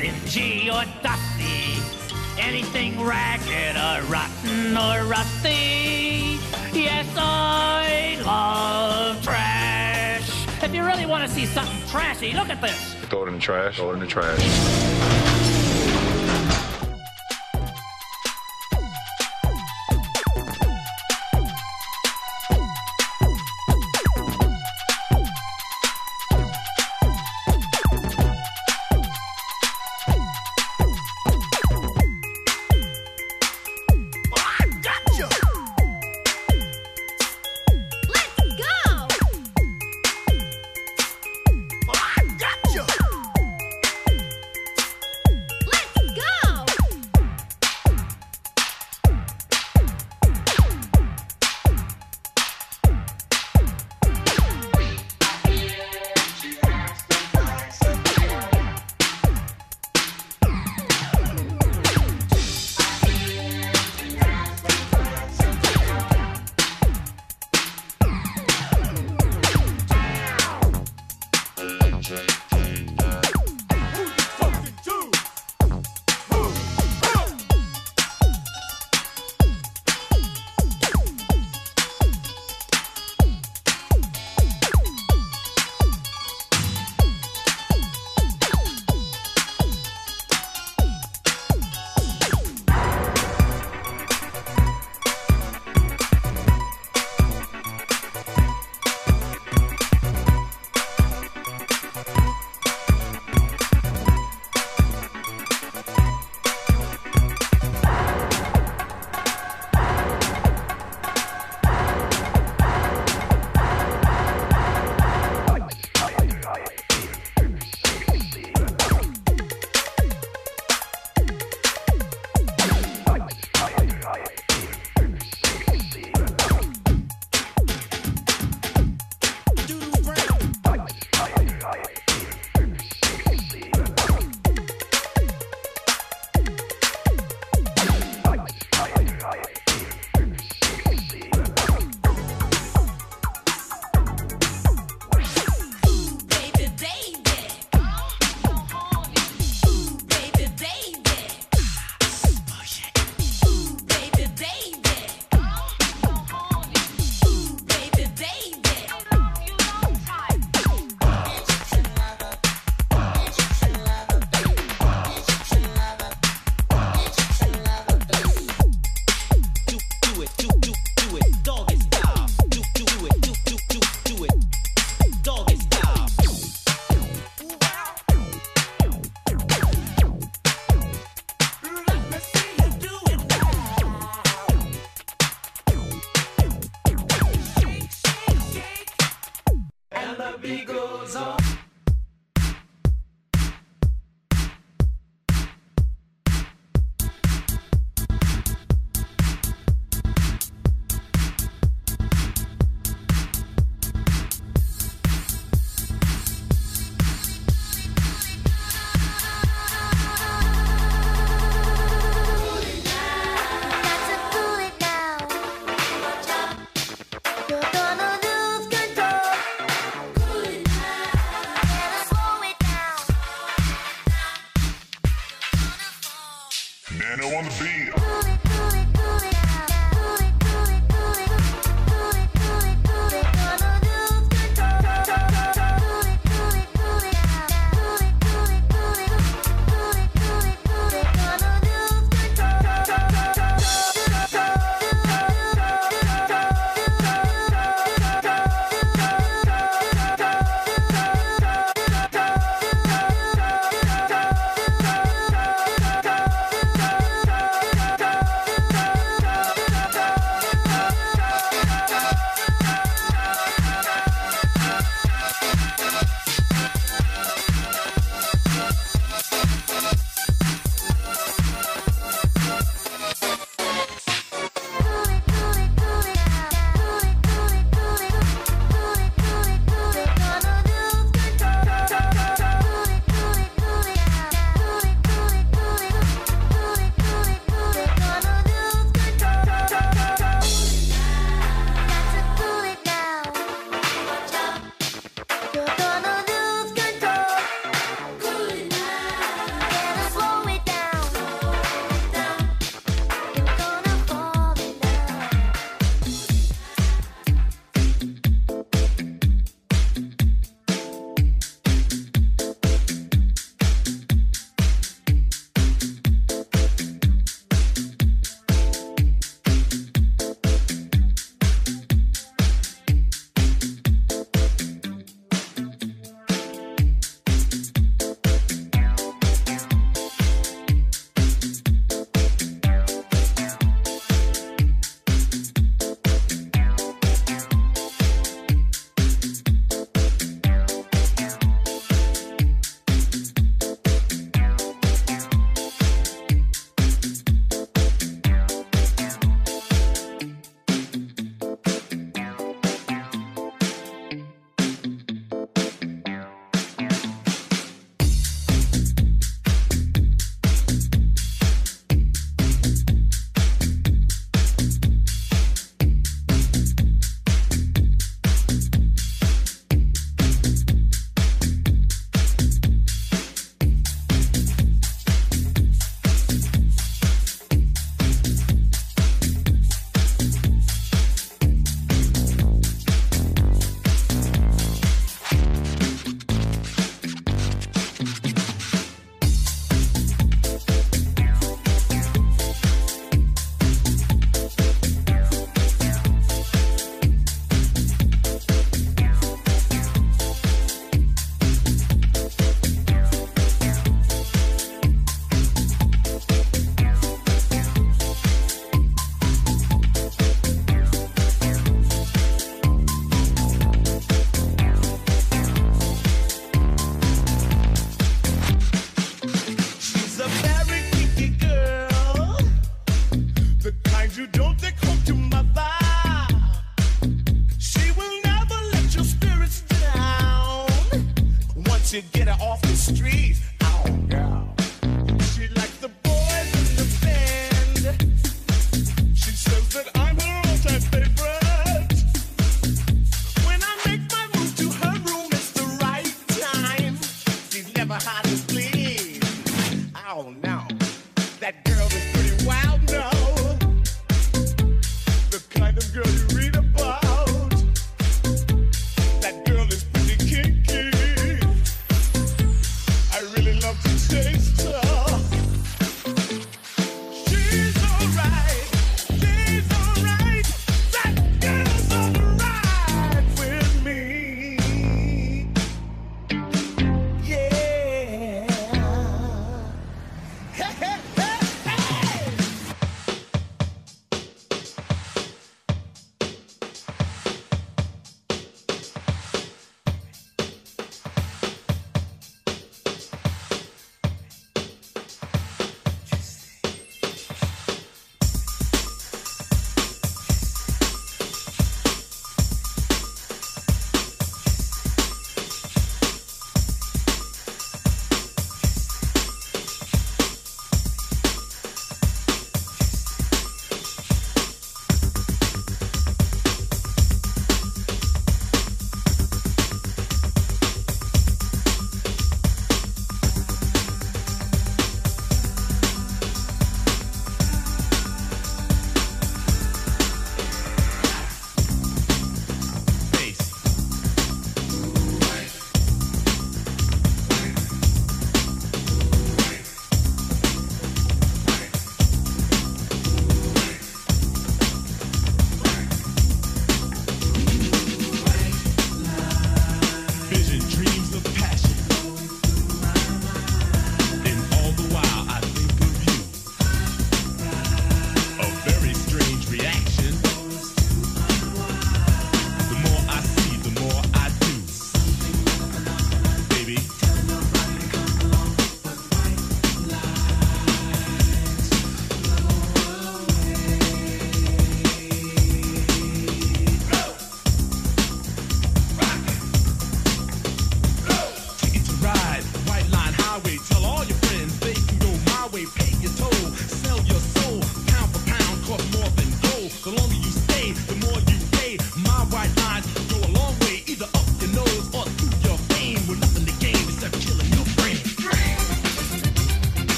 stingy or dusty, anything ragged or rotten or rusty. Yes, I love trash. If you really want to see something trashy, look at this. Throw it in the trash. Throw it in the trash.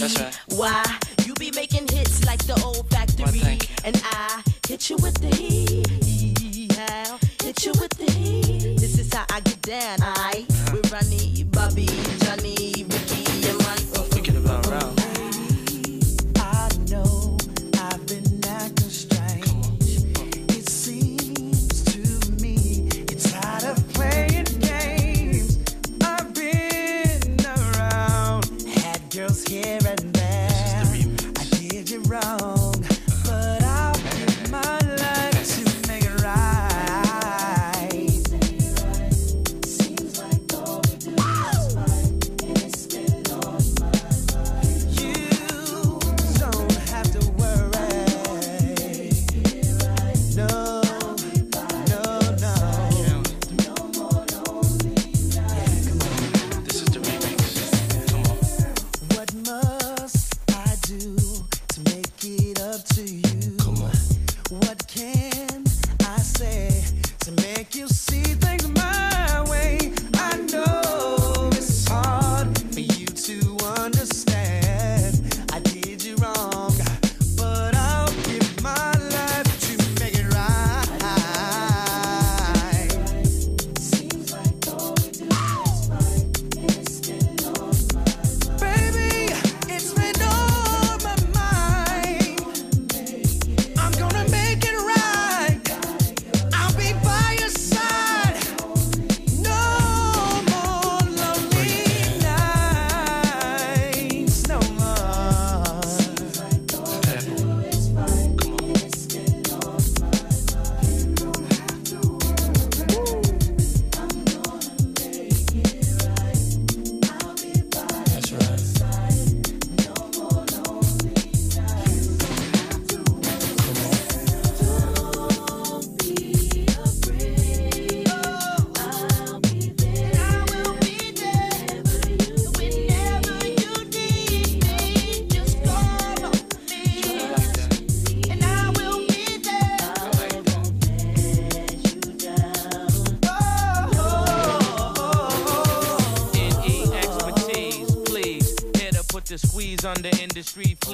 Right. Why? You be making hits like the old factory. And I hit you with the heat. Hit you with the heat. This is how I get down. I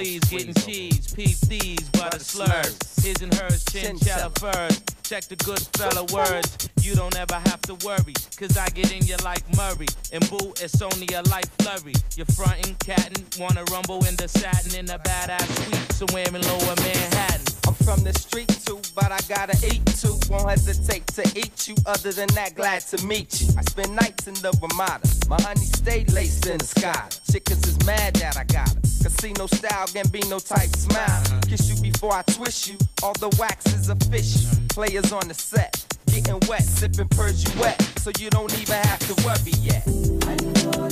fleas, getting cheese, peep these, butter slurs, his and hers, chinchilla furs. Check the good fella words. You don't ever have to worry, cause I get in you like Murray. And boo, it's only a light flurry. You're frontin', cattin', wanna rumble in the satin in a badass suite somewhere in lower Manhattan. I'm from the street too, but I gotta eat too. Won't hesitate to eat you. Other than that, glad to meet you. I spend nights in the Ramada. My honey stay laced in the sky. Chickens is mad that I got her. Casino style, Gambino type smile. Kiss you before I twist you. All the wax is official. Players on the set. Getting wet, sipping wet. So you don't even have to worry yet. All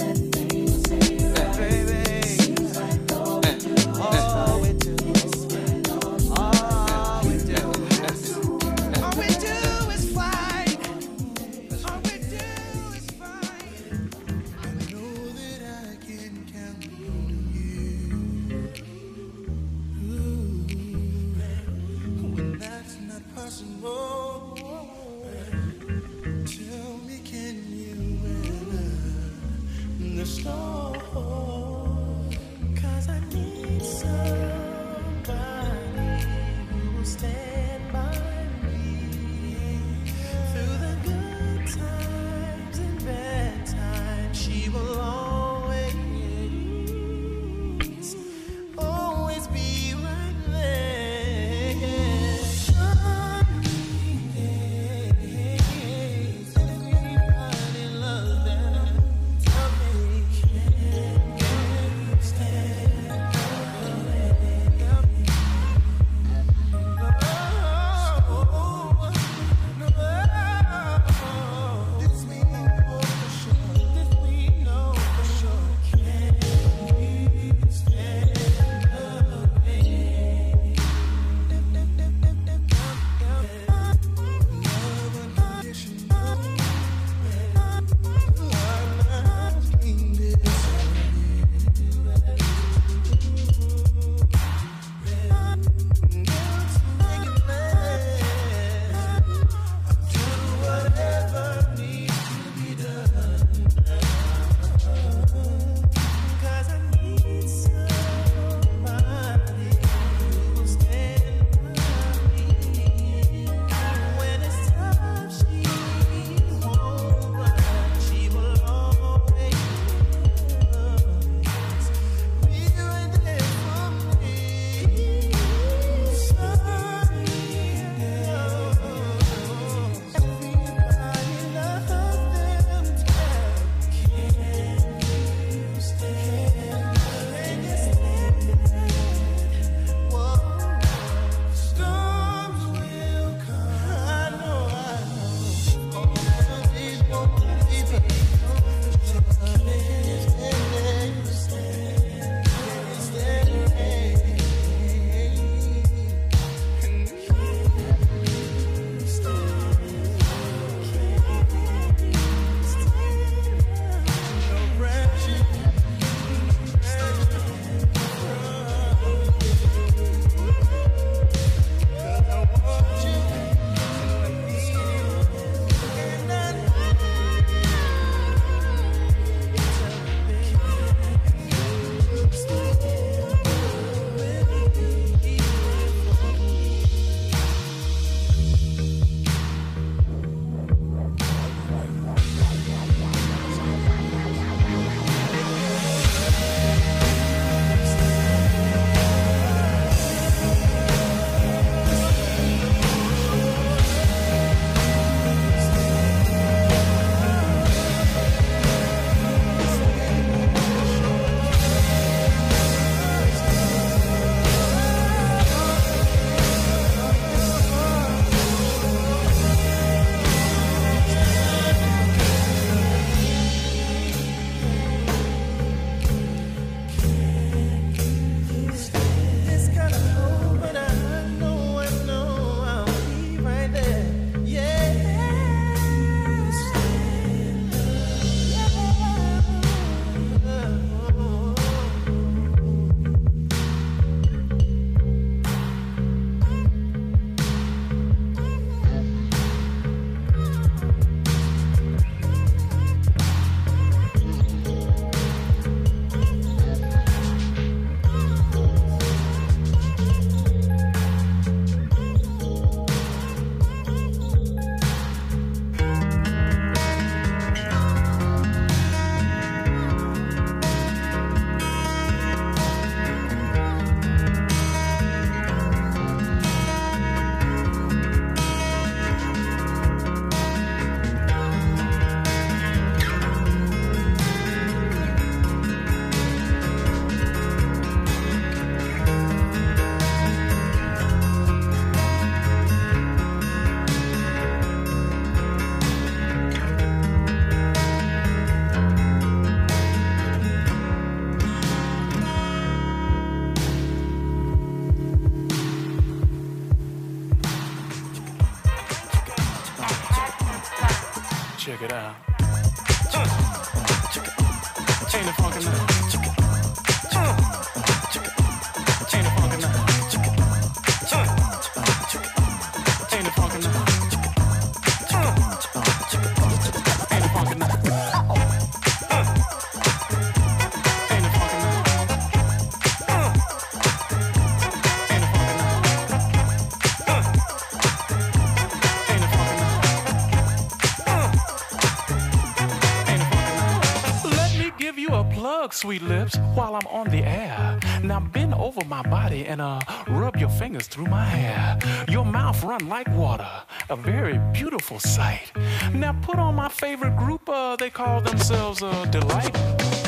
while I'm on the air. Now bend over my body and uh rub your fingers through my hair. Your mouth run like water, a very beautiful sight. Now put on my favorite group, uh, they call themselves uh, Delight.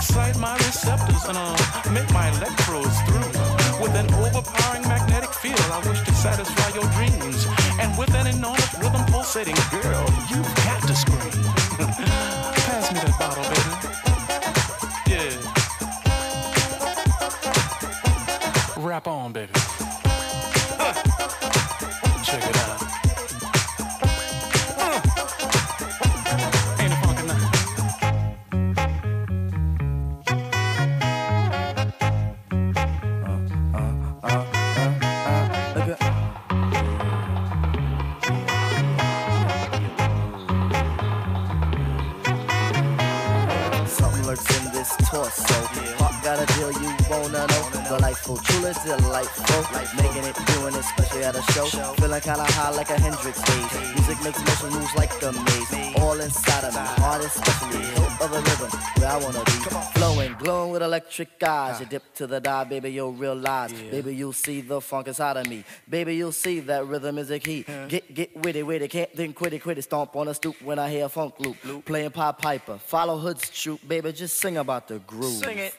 Excite my receptors and uh, make my electrodes through. With an overpowering magnetic field, I wish to satisfy your dreams. And with an enormous rhythm pulsating, girl, you've moves like a maze. All inside of me, heart is especially. Hilt of a rhythm, where I wanna be. Flowing, glowing with electric eyes. You dip to the dive, baby, you'll realize. Baby, you'll see the funk inside of me. Baby, you'll see that rhythm is a key. Get, get witty, witty, can't think quitty, quitty. Stomp on a stoop when I hear a funk loop. Playing Pied Piper, follow Hood's troop, baby, just sing about the groove. Sing it.